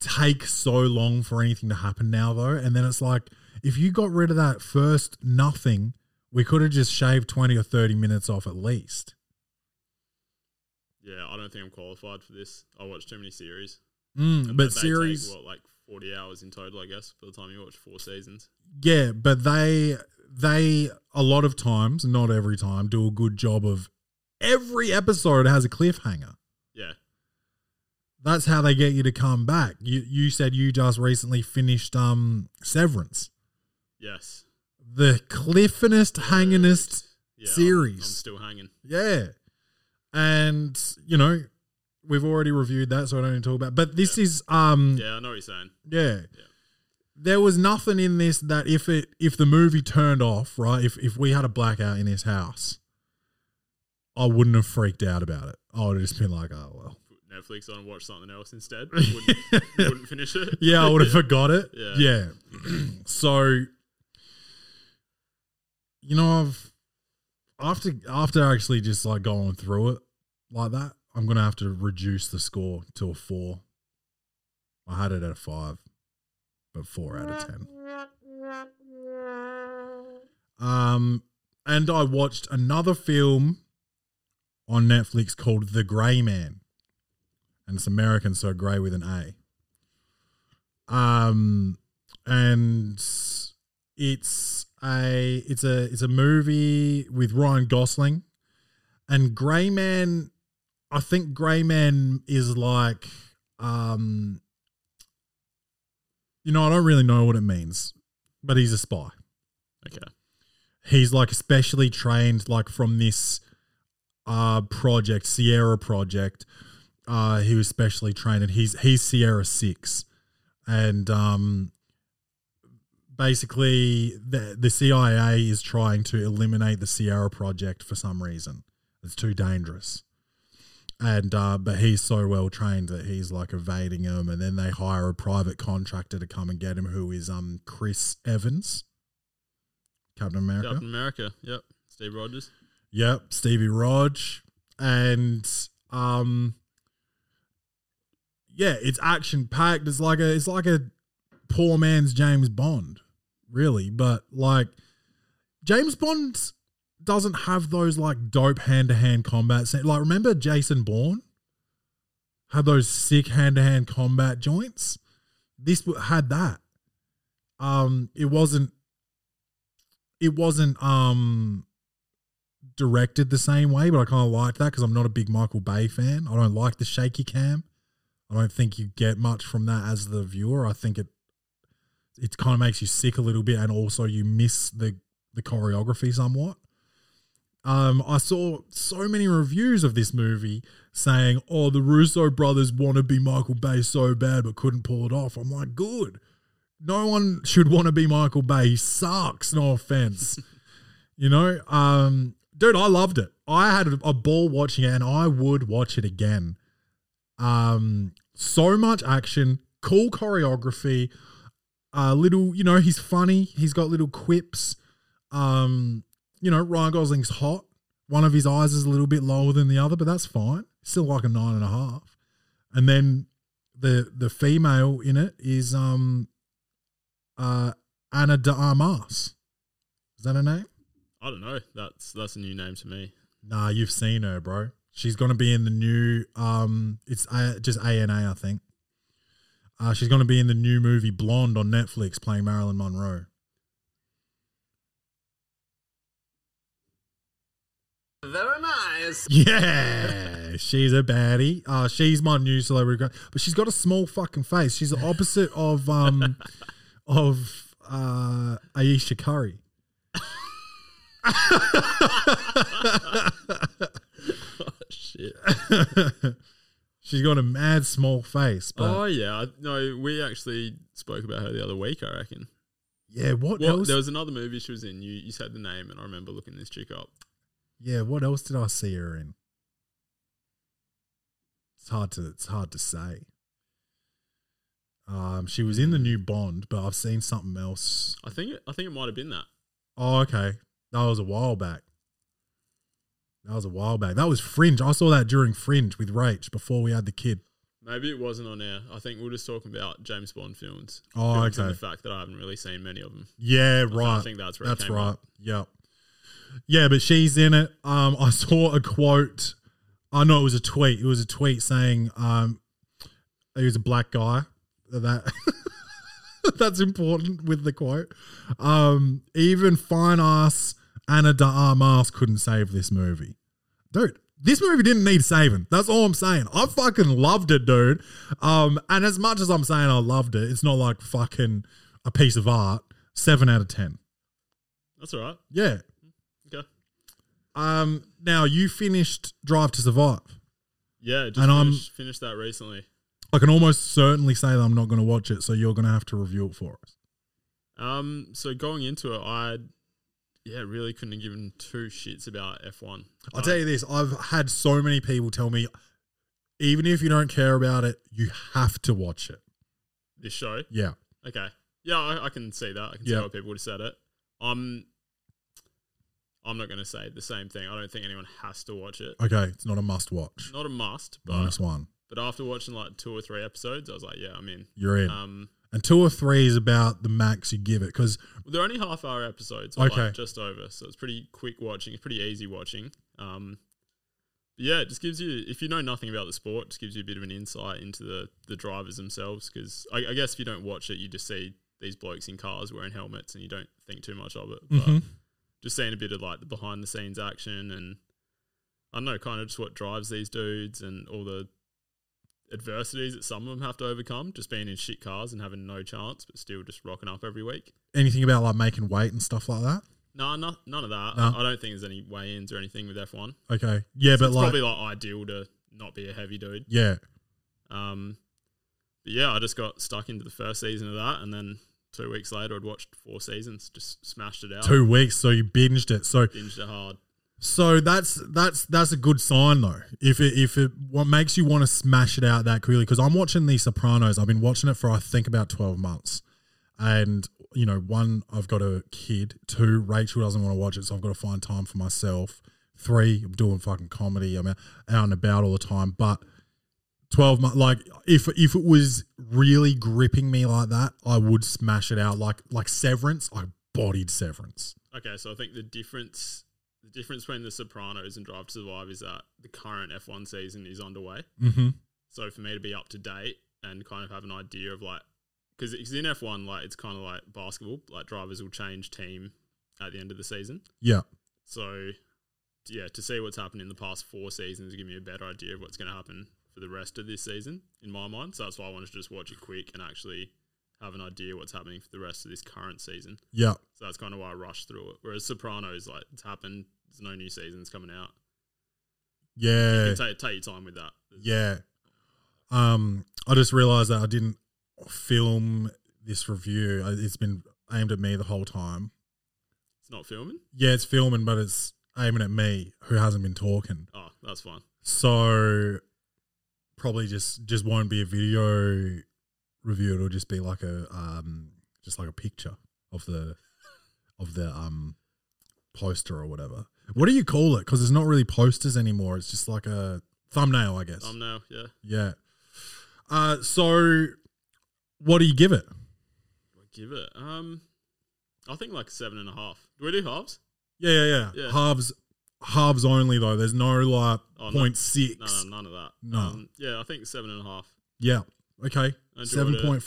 take so long for anything to happen now though? And then it's like if you got rid of that first nothing, we could have just shaved 20 or 30 minutes off at least. Yeah, I don't think I'm qualified for this. I watch too many series. Mm, but series take, what like 40 hours in total, I guess, by the time you watch four seasons. Yeah, but they they a lot of times, not every time, do a good job of every episode has a cliffhanger. Yeah, That's how they get you to come back. You you said you just recently finished um Severance. yes. The cliffinest, hangingest Yeah, I'm- series. I'm, still hanging. Yeah. And, you know, we've already reviewed that, so I don't need to talk about But this is um Yeah, I know what you're saying. Yeah. There was nothing in this that if it if the movie turned off, right? If if we had a blackout in this house, I wouldn't have freaked out about it. I would have just been like, oh well. Netflix on and watch something else instead. Wouldn't, wouldn't finish it. Yeah, I would have forgot it. Yeah. Yeah. so you know, I've after after actually just like going through it like that, I'm gonna have to reduce the score to a four. I had it at a five, but four out of ten. Um, and I watched another film on Netflix called The Gray Man, and it's American, so grey with an A. Um, and it's a it's a it's a movie with Ryan Gosling, and Gray Man. I think Gray Man is like, um, you know, I don't really know what it means, but he's a spy. Okay. he's like specially trained like from this uh project sierra project. Uh he was specially trained and he's he's sierra 6 and um basically the the cia is trying to eliminate the sierra project for some reason. It's too dangerous and uh but he's so well trained that he's like evading them and then they hire a private contractor to come and get him who is um chris evans captain america Captain America. Yep. Steve Rogers. Yep, Stevie Rog, and um, yeah, it's action packed. It's like a it's like a poor man's James Bond, really. But like James Bond doesn't have those like dope hand to hand combat. Like remember Jason Bourne had those sick hand to hand combat joints. This had that. Um, it wasn't. It wasn't um directed the same way, but I kind of like that because I'm not a big Michael Bay fan. I don't like the shaky cam. I don't think you get much from that as the viewer. I think it it kind of makes you sick a little bit, and also you miss the the choreography somewhat. Um, I saw so many reviews of this movie saying, "Oh, the Russo brothers want to be Michael Bay so bad, but couldn't pull it off." I'm like, good. No one should want to be Michael Bay. He sucks. No offense. You know, um, dude, I loved it. I had a ball watching it, and I would watch it again. Um, so much action, cool choreography, uh, little, you know, he's funny. He's got little quips. Um, you know, Ryan Gosling's hot. One of his eyes is a little bit lower than the other, but that's fine. Still like a nine and a half. And then the the female in it is um uh Ana de Armas. Is that her name? I don't know. That's that's a new name to me. Nah, you've seen her, bro. She's gonna be in the new um it's uh, just ANA, I think. Uh she's gonna be in the new movie Blonde on Netflix playing Marilyn Monroe. Very nice. Yeah, she's a baddie. Uh, she's my new celebrity, but she's got a small fucking face. She's the opposite of um of uh Ayesha Curry. Shit. she's got a mad small face, but oh yeah. No, we actually spoke about her the other week. I reckon. yeah, what Well, else? there was another movie she was in. You you said the name, and I remember looking this chick up. Yeah, what else did I see her in? It's hard to it's hard to say. Um, she was in the new Bond, but I've seen something else. I think it, I think it might have been that. Oh, okay, that was a while back. That was a while back. That was Fringe. I saw that during Fringe with Rach before we had the kid. Maybe it wasn't on air. I think we are just talking about James Bond films. Oh, films okay. The fact that I haven't really seen many of them. Yeah, I right. I think that's where That's right. up. Yep. Yeah, but she's in it. Um, I saw a quote. I know it was a tweet. It was a tweet saying, um, he was a black guy. That that's important with the quote. Um, even fine ass Ana de Armas couldn't save this movie, dude. This movie didn't need saving. That's all I'm saying. I fucking loved it, dude. Um, and as much as I'm saying I loved it, it's not like fucking a piece of art. Seven out of ten. That's all right. Yeah. Um. Now you finished Drive to Survive. Yeah, just And I'm- finished, finished that recently. I can almost certainly say that I'm not going to watch it, so you're going to have to review it for us. Um, so going into it, I yeah really couldn't have given two shits about F one. I'll tell you this: I've had so many people tell me, even if you don't care about it, you have to watch it. this show. Yeah. Okay, yeah, I, I can see that. I can Yeah. see why people would have said it. I'm I'm not going to say the same thing. I don't think anyone has to watch it. Okay. It's not a must-watch. Not a must, but one. but after watching like two or three episodes, I was like, yeah, I'm in. You're in. Um, and two or three is about the max you give it because they're only half hour episodes, Okay. like just over, so it's pretty quick watching. It's pretty easy watching. Um, yeah, it just gives you, if you know nothing about the sport, it just gives you a bit of an insight into the the drivers themselves. Because I, I guess if you don't watch it, you just see these blokes in cars wearing helmets, and you don't think too much of it. But Mhm. Just seeing a bit of like the behind the scenes action, and I don't know, kind of just what drives these dudes, and all the adversities that some of them have to overcome, just being in shit cars and having no chance, but still just rocking up every week. anything about like making weight and stuff like that. No, no, none of that. No? I don't think there's any weigh-ins or anything with F1. Okay. Yeah, but like it's like, probably like ideal to not be a heavy dude. yeah. Um, but yeah, I just got stuck into the first season of that, and then two weeks later, I'd watched four seasons, just smashed it out, Two weeks, so you binged it. So binged it hard. So that's that's that's a good sign though. If it if it what makes you want to smash it out that quickly, because I'm watching The Sopranos. I've been watching it for I think about twelve months, and you know, one I've got a kid. Two, Rachel doesn't want to watch it, so I've got to find time for myself. Three, I'm doing fucking comedy. I'm out and about all the time. But twelve months, like if if it was really gripping me like that, I would smash it out. Like like Severance, I bodied Severance. Okay, so I think the difference, the difference between The Sopranos and Drive to Survive is that the current F1 season is underway. Mm-hmm. So for me to be up to date and kind of have an idea of like, because in F1, like it's kind of like basketball, like drivers will change team at the end of the season. Yeah. So yeah, to see what's happened in the past four seasons give me a better idea of what's going to happen for the rest of this season in my mind. So that's why I wanted to just watch it quick and actually have an idea what's happening for the rest of this current season. Yeah. So that's kind of why I rushed through it. Whereas Sopranos, like it's happened, there's no new seasons coming out. Yeah. You can take, take your time with that. Yeah. Um, I just realized that I didn't film this review. It's been aimed at me the whole time. It's not filming. Yeah, it's filming, but it's aiming at me who hasn't been talking. Oh, that's fine. So probably just just won't be a video review. It'll just be like a um just like a picture of the of the um poster or whatever. What do you call it? Because it's not really posters anymore. It's just like a thumbnail, I guess. Thumbnail, yeah. Yeah. Uh, so what do you give it? I give it? Um, I think like seven and a half. Do we do halves? Yeah, yeah, yeah. Yeah. Halves, halves only though. There's no like Oh, no. point six. No, no, none of that. No. Um, yeah, I think seven and a half. Yeah. Okay. Seven point.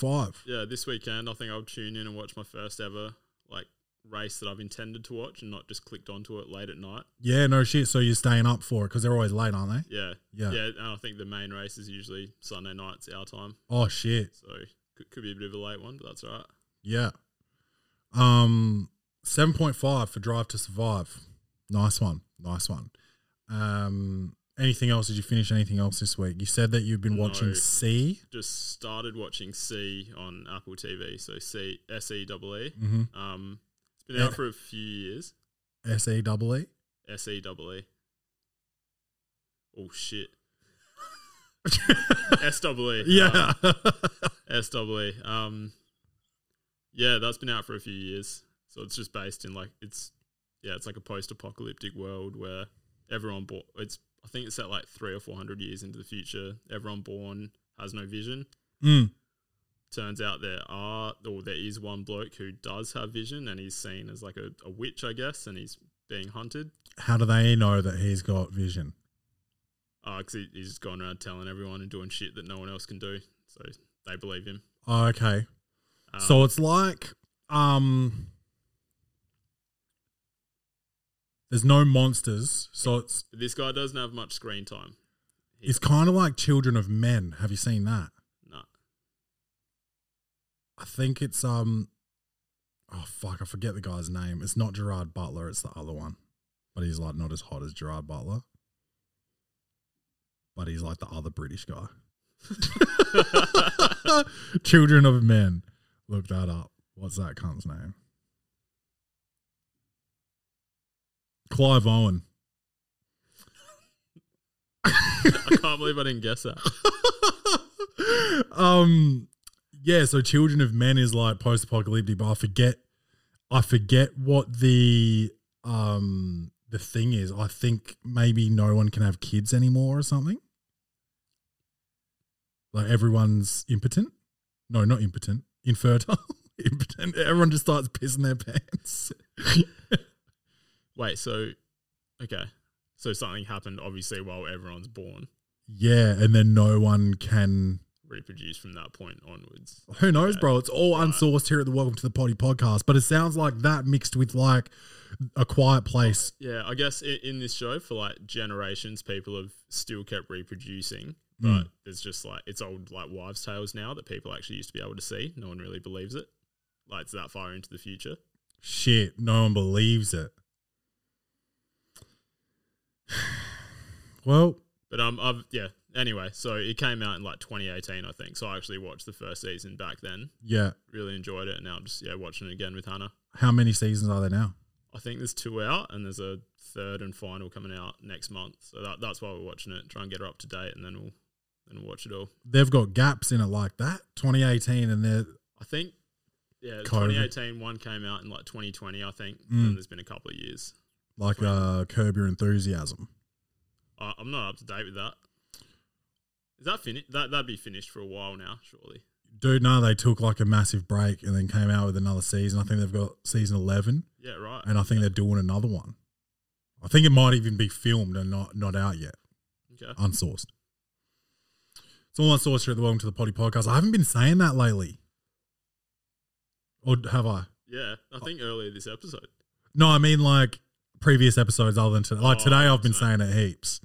Yeah, this weekend I think I'll tune in and watch my first ever like race that I've intended to watch and not just clicked onto it late at night. Yeah, no shit. So you're staying up for it because they're always late, aren't they? Yeah, Yeah. yeah. And I think the main race is usually Sunday nights our time, Oh shit. so could, could be a bit of a late one, but that's all right. Yeah. Um, seven point five for Drive to Survive. Nice one. Nice one. Um, anything else? Did you finish anything else this week? You said that you've been watching See. Just started watching See on Apple TV, so See S E double E. Mm-hmm. Um, it's been Yeah. out for a few years. S E double E. S E double E. Oh shit. S double E. Yeah. S double E. Um, yeah, that's been out for a few years. So it's just based in like it's yeah, it's like a post-apocalyptic world where everyone born. It's I think it's at like three or four hundred years into the future. Everyone born has no vision. Mm. Turns out there are, or there is one bloke who does have vision, and he's seen as like a, a witch, I guess, and he's being hunted. How do they know that he's got vision? Oh, because he, he's gone around telling everyone and doing shit that no one else can do. So they believe him. Oh, okay. Um, so it's like um there's no monsters, so it's but this guy doesn't have much screen time. He- it's kind of like Children of Men. Have you seen that? no. I think it's um oh fuck, I forget the guy's name. It's not Gerard Butler, it's the other one. But he's like not as hot as Gerard Butler. But he's like the other British guy. Children of Men. Look that up. What's that cunt's name? Clive Owen. I can't believe I didn't guess that. um yeah, so Children of Men is like post apocalyptic, but I forget I forget what the um the thing is. I think maybe no one can have kids anymore or something. Like everyone's impotent. No, not impotent. Infertile. impotent. Everyone just starts pissing their pants. Wait, so okay, so something happened obviously while everyone's born, yeah, and then no one can reproduce from that point onwards. Who knows, Yeah. bro? It's all unsourced here at the Welcome to the Potty podcast, but it sounds like that mixed with like a quiet place. Yeah, I guess in, in this show for like generations, people have still kept reproducing, but Mm. there's just like it's old like wives' tales now that people actually used to be able to see. No one really believes it. Like it's that far into the future. Shit, no one believes it. Well, But um, I've yeah. Anyway, so it came out in like 2018, I think. So I actually watched the first season back then. yeah. Really enjoyed it, and now I'm just yeah watching it again with Hannah. How many seasons are there now? I think there's two out, and there's a third and final coming out next month. So that, that's why we're watching it. Try and get her up to date, and then we'll then we'll watch it all. They've got gaps in it like that. 2018 and they're I think yeah, COVID. 2018 one came out in like 2020, I think. Mm. And there's been a couple of years. Like uh Curb Your Enthusiasm. I I'm not up to date with that. Is that finished? That that'd be finished for a while now, surely. Dude, no, they took like a massive break and then came out with another season. I think they've got season 11 Yeah, right. and I think they're doing another one. I think it might even be filmed and not not out yet. okay. unsourced. It's all unsourced here at the Welcome to the Potty podcast. I haven't been saying that lately. Or have I? Yeah, I think earlier this episode. No, I mean like previous episodes other than today. Like Oh, today, I've been saying it heaps.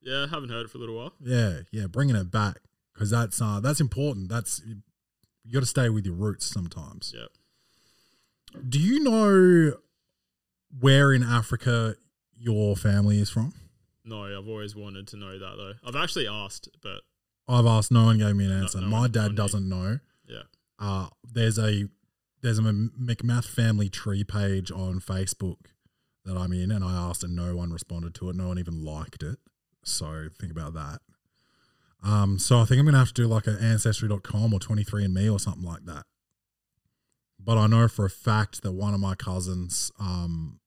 Yeah, haven't heard it for a little while. Yeah, yeah, bringing it back because that's uh that's important. That's you got to stay with your roots sometimes. Yeah. Do you know where in Africa your family is from? No, I've always wanted to know that though. I've actually asked, but I've asked. No one gave me an answer. no My one- dad doesn't know. yeah. uh, there's a there's a McMath family tree page on Facebook that I'm in, and I asked and no one responded to it. No one even liked it. So think about that. Um, so I think I'm gonna have to do like an ancestry.com or 23andMe or something like that. But I know for a fact that one of my cousins um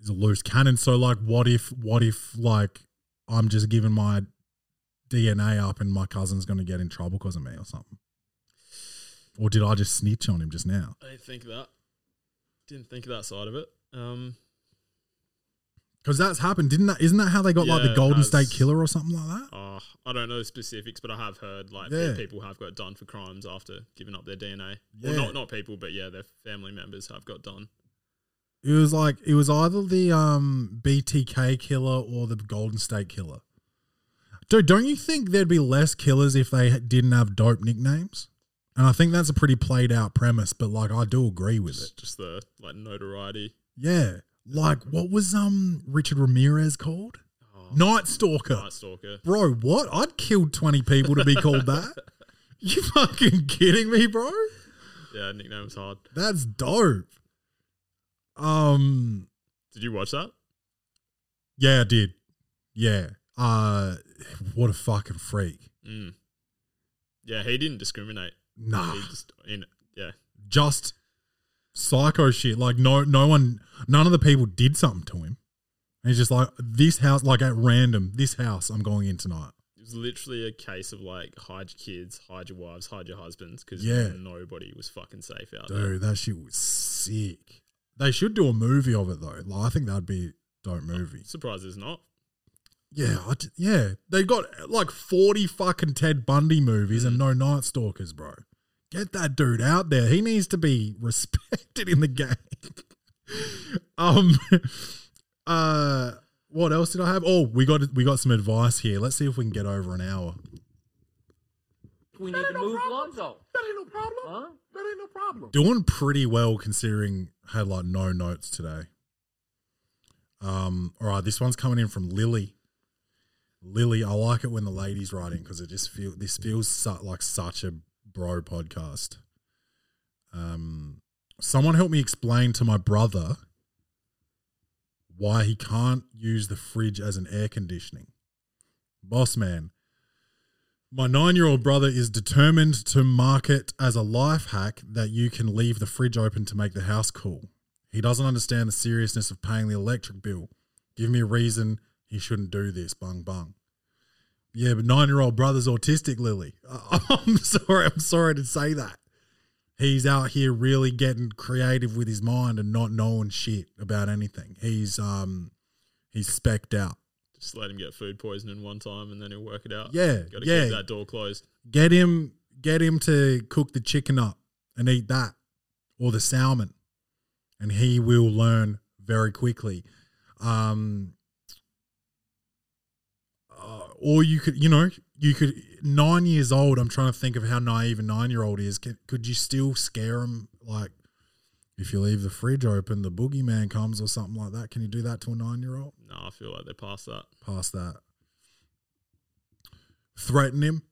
is a loose cannon. So like, what if what if like I'm just giving my DNA up and my cousin's to get in trouble because of me or something? Or did I just snitch on him just now? I think that. Didn't think of that side of it. Um, Because that's happened, didn't that? Isn't that how they got like Yeah, the it Golden has. State Killer or something like that? uh, I don't know the specifics, but I have heard like Yeah. people have got done for crimes after giving up their DNA. Yeah. Well, not not people, but yeah, their family members have got done. It was like it was either the um, BTK killer or the Golden State Killer. Dude, don't you think there'd be less killers if they didn't have dope nicknames? And I think that's a pretty played out premise, but like I do agree with it. Just, the like notoriety. Yeah. Like what was um Richard Ramirez called? Oh, Night Stalker. Night Stalker. Bro, what? I'd killed 20 people to be called that. You fucking kidding me, bro? Yeah, nickname was hard. That's dope. Um Did you watch that? yeah, I did. Yeah. Uh what a fucking freak. Mm. Yeah, he didn't discriminate. Nah. He just in yeah. Just psycho shit. Like no no one none of the people did something to him. And he's just like, this house, like at random, this house I'm going in tonight. It was literally a case of like hide your kids, hide your wives, hide your husbands because Yeah. nobody was fucking safe out there. Dude, that shit was sick. They should do a movie of it though. Like, I think that'd be a dope movie. Surprised there's not. Yeah, I j- yeah. They got like 40 fucking Ted Bundy movies and no Night Stalkers, bro. Get that dude out there. He needs to be respected in the game. um uh what else did I have? Oh, we got we got some advice here. Let's see if we can get over an hour. We need to move Lonzo. That ain't no problem. Huh? That ain't no problem. Doing pretty well considering I had like no notes today. Um, all right, this one's coming in from Lily. Lily, I like it when the ladies write in because it just feel this feels su- like such a bro podcast. Um, someone help me explain to my brother why he can't use the fridge as an air conditioning. Boss man, my nine year old brother is determined to market as a life hack that you can leave the fridge open to make the house cool. He doesn't understand the seriousness of paying the electric bill. Give me a reason he shouldn't do this. Bung bung. Yeah, but nine year old brother's autistic, Lily. I'm sorry. I'm sorry to say that. He's out here really getting creative with his mind and not knowing shit about anything. He's um he's specked out. Just let him get food poisoning one time and then he'll work it out. Yeah, Got to yeah. keep that door closed. Get him get him to cook the chicken up and eat that or the salmon. And he will learn very quickly. Um or you could, you know, you could nine years old. I'm trying to think of how naive a nine year old is. Could, could you still scare him? Like, if you leave the fridge open, the boogeyman comes or something like that. Can you do that to a nine year old? No, I feel like they're past that. Past that, threaten him.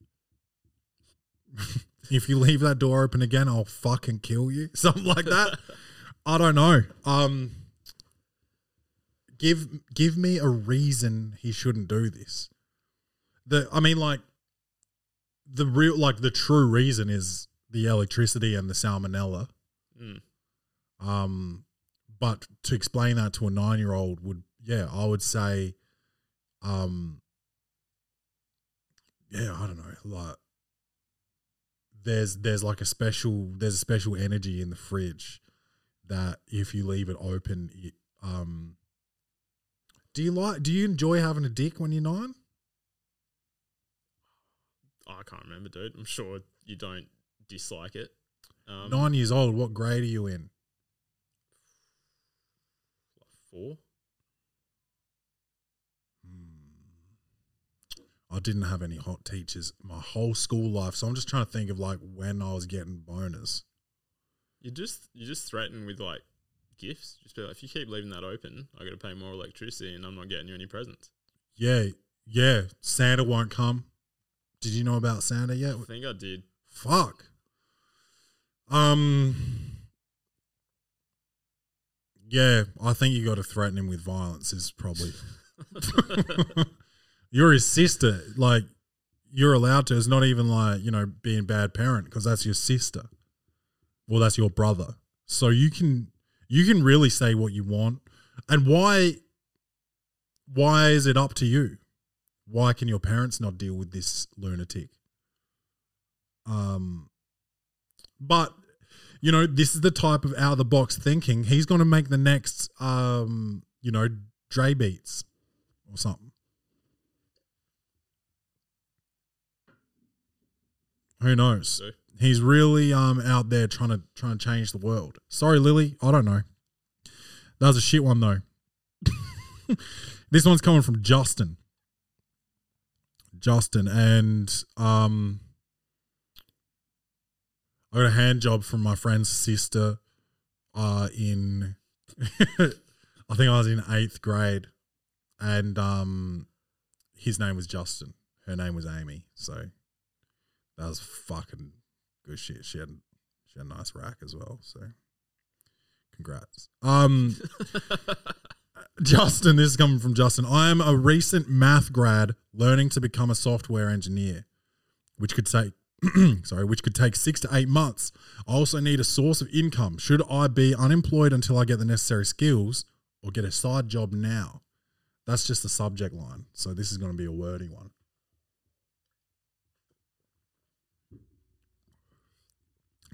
if you leave that door open again, I'll fucking kill you. Something like that. I don't know. Um, give give me a reason he shouldn't do this. The I mean, like the real, like the true reason is the electricity and the salmonella. Mm. Um, but to explain that to a nine year old would, yeah, I would say, um, yeah, I don't know, like there's there's like a special there's a special energy in the fridge that if you leave it open, it, um, do you like do you enjoy having a dick when you're nine? I can't remember, dude. I'm sure you don't dislike it. Um, nine years old, what grade are you in? Four. I didn't have any hot teachers my whole school life, so I'm just trying to think of like when I was getting boners. You just you just threaten with like gifts. Just be like, if you keep leaving that open, I got to pay more electricity, and I'm not getting you any presents. Yeah, yeah. Santa won't come. Did you know about Santa yet? I think I did. Fuck. Um. Yeah, I think you got to threaten him with violence. Is probably. you're his sister. Like you're allowed to. It's not even like you know being bad parent because that's your sister. Well, that's your brother. So you can you can really say what you want. And why? Why is it up to you? Why can your parents not deal with this lunatic? Um, but you know, this is the type of out of the box thinking. He's going to make the next, um, you know, Dre beats or something. Who knows? He's really um out there trying to trying to change the world. Sorry, Lily, I don't know. That was a shit one though. this one's coming from Justin. Justin and um I got a hand job from my friend's sister uh in I think I was in eighth grade and um his name was Justin. Her name was Amy. So that was fucking good shit. She had she had a nice rack as well. So congrats. Um Justin, this is coming from Justin. I am a recent math grad learning to become a software engineer, which could take sorry, which could take six to eight months. I also need a source of income. Should I be unemployed until I get the necessary skills or get a side job now? That's just the subject line. So this is going to be a wordy one.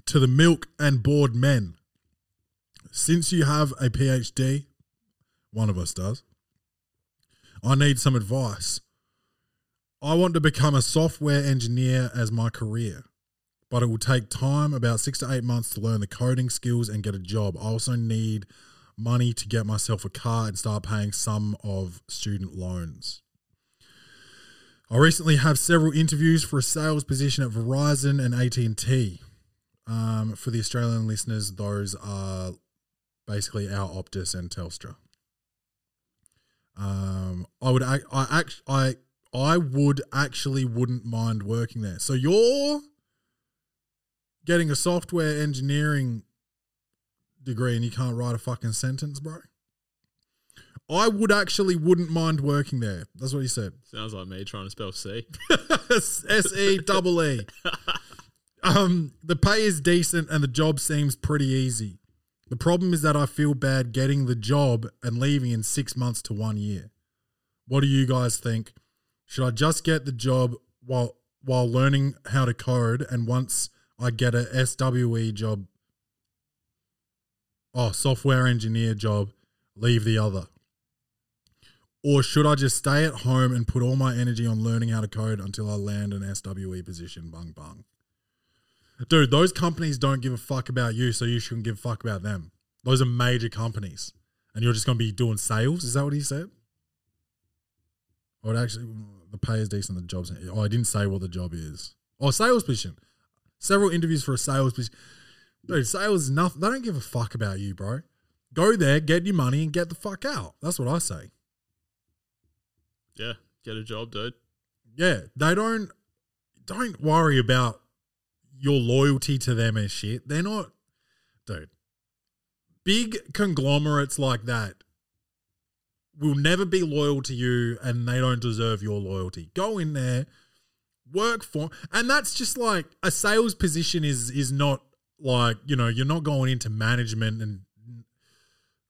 To the milk and bored men, since you have a PhD, one of us does, I need some advice. I want to become a software engineer as my career, but it will take time, about six to eight months, to learn the coding skills and get a job. I also need money to get myself a car and start paying some of student loans. I recently have several interviews for a sales position at Verizon and AT&T. Um, for the Australian listeners, those are basically our Optus and Telstra. Um, I would, ac- I act, I, I would actually wouldn't mind working there. So you're getting a software engineering degree and you can't write a fucking sentence, bro. I would actually wouldn't mind working there. That's what he said. Sounds like me trying to spell See. S E double E. Um, the pay is decent and the job seems pretty easy. The problem is that I feel bad getting the job and leaving in six months to one year. What do you guys think? Should I just get the job while while learning how to code and once I get a SWE job, oh software engineer job, leave the other? Or should I just stay at home and put all my energy on learning how to code until I land an SWE position? Bung bung. Dude, those companies don't give a fuck about you, so you shouldn't give a fuck about them. Those are major companies. And you're just going to be doing sales? Is that what he said? Or actually, the pay is decent, the job's. Oh, I didn't say what the job is. Oh, sales position. Several interviews for a sales position. Dude, sales is nothing. They don't give a fuck about you, bro. Go there, get your money, and get the fuck out. That's what I say. yeah, get a job, dude. Yeah, they don't don't worry about your loyalty to them and shit. They're not dude. Big conglomerates like that will never be loyal to you and they don't deserve your loyalty. Go in there, work for and that's just like a sales position is is not like, you know, you're not going into management and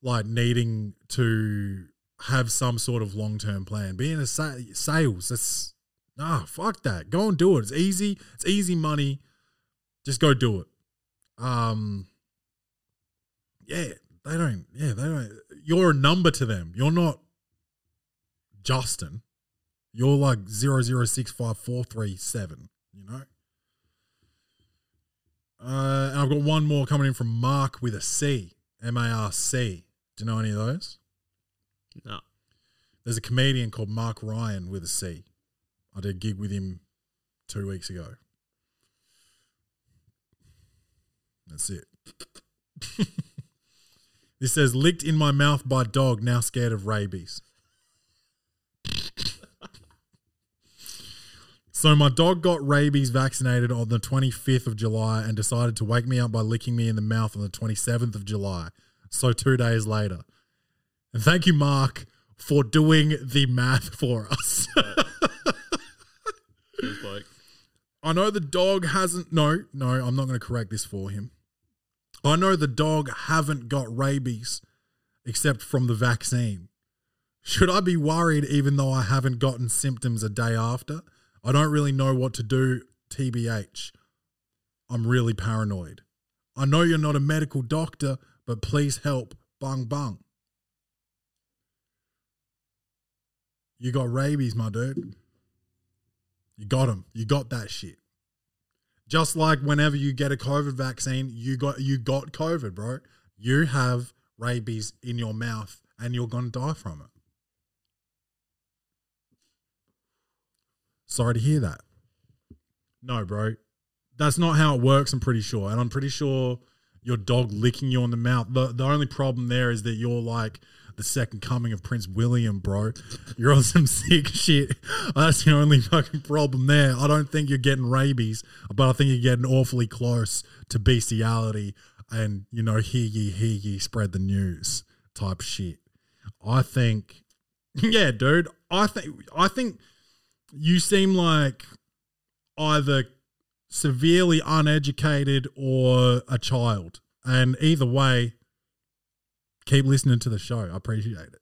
like needing to have some sort of long term plan. Being a sa- sales, that's nah, fuck that. Go and do it. It's easy. It's easy money. Just go do it. Um, yeah, they don't. Yeah, they don't. You're a number to them. You're not Justin. You're like zero zero six five four three seven. You know. Uh, and I've got one more coming in from Marc with a C, M A R C. Do you know any of those? No. There's a comedian called Marc Ryan with a C. I did a gig with him two weeks ago. That's it. this says licked in my mouth by dog, now scared of rabies. So my dog got rabies vaccinated on the 25th of July and decided to wake me up by licking me in the mouth on the 27th of July. So 2 days later. And thank you Marc for doing the math for us. Bloke. I know the dog hasn't no, no, I'm not going to correct this for him. I know the dog haven't got rabies except from the vaccine. Should I be worried even though I haven't gotten symptoms a day after? I don't really know what to do, TBH. I'm really paranoid. I know you're not a medical doctor, but please help. Bung bung. You got rabies, my dude. You got him. You got that shit. Just like whenever you get a COVID vaccine, you got you got COVID, bro. You have rabies in your mouth and you're gonna die from it. Sorry to hear that. No, bro. That's not how it works, I'm pretty sure. And I'm pretty sure your dog licking you on the mouth. The the only problem there is that you're like the second coming of Prince William, bro. You're on some sick shit. That's the only fucking problem there. I don't think you're getting rabies, but I think you're getting awfully close to bestiality and, you know, hear ye, hear ye, spread the news type shit. I think, yeah, dude. I think, I think you seem like either severely uneducated or a child. And either way, keep listening to the show. I appreciate it.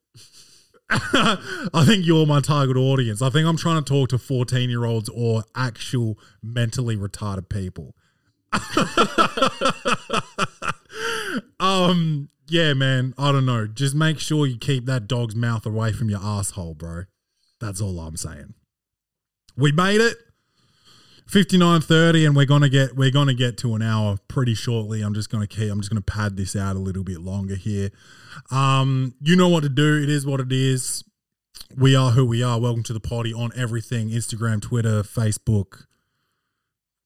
I think you're my target audience. I think I'm trying to talk to 14 year olds or actual mentally retarded people. um, yeah, man. I don't know. Just make sure you keep that dog's mouth away from your asshole, bro. That's all I'm saying. We made it. 59.30 and we're to get we're to get to an hour pretty shortly. I'm just to keep I'm just to pad this out a little bit longer here. Um you know what to do. It is what it is. We are who we are. Welcome to the Potty on everything Instagram, Twitter, Facebook,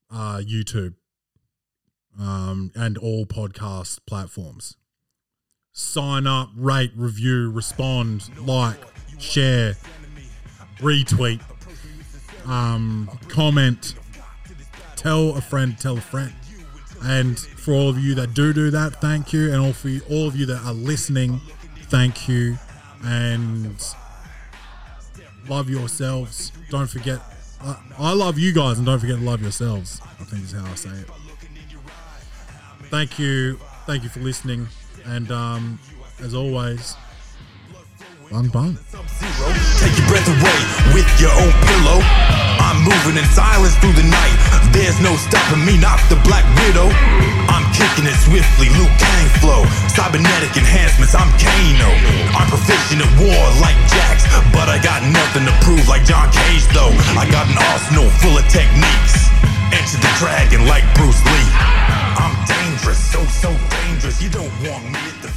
uh, YouTube, um, and all podcast platforms. Sign up, rate, review, respond, like, share, retweet, um, comment, tell a friend, tell a friend. And for all of you that do do that, thank you. And all for you, all of you that are listening, thank you. And love yourselves. Don't forget, uh, I love you guys, and don't forget to love yourselves. I think is how I say it. Thank you, thank you for listening, and um, as always, bung. Sub-Zero, Take your breath away with your own pillow. I'm moving in silence through the night. There's no stopping me, not the Black Widow. I'm kicking it swiftly, Liu Kang flow. Cybernetic enhancements, I'm Kano. I'm proficient at war like Jax, but I got nothing to prove like John Cage though. I got an arsenal full of techniques. Enter the dragon like Bruce Lee. I'm dangerous, so so dangerous. You don't want me at the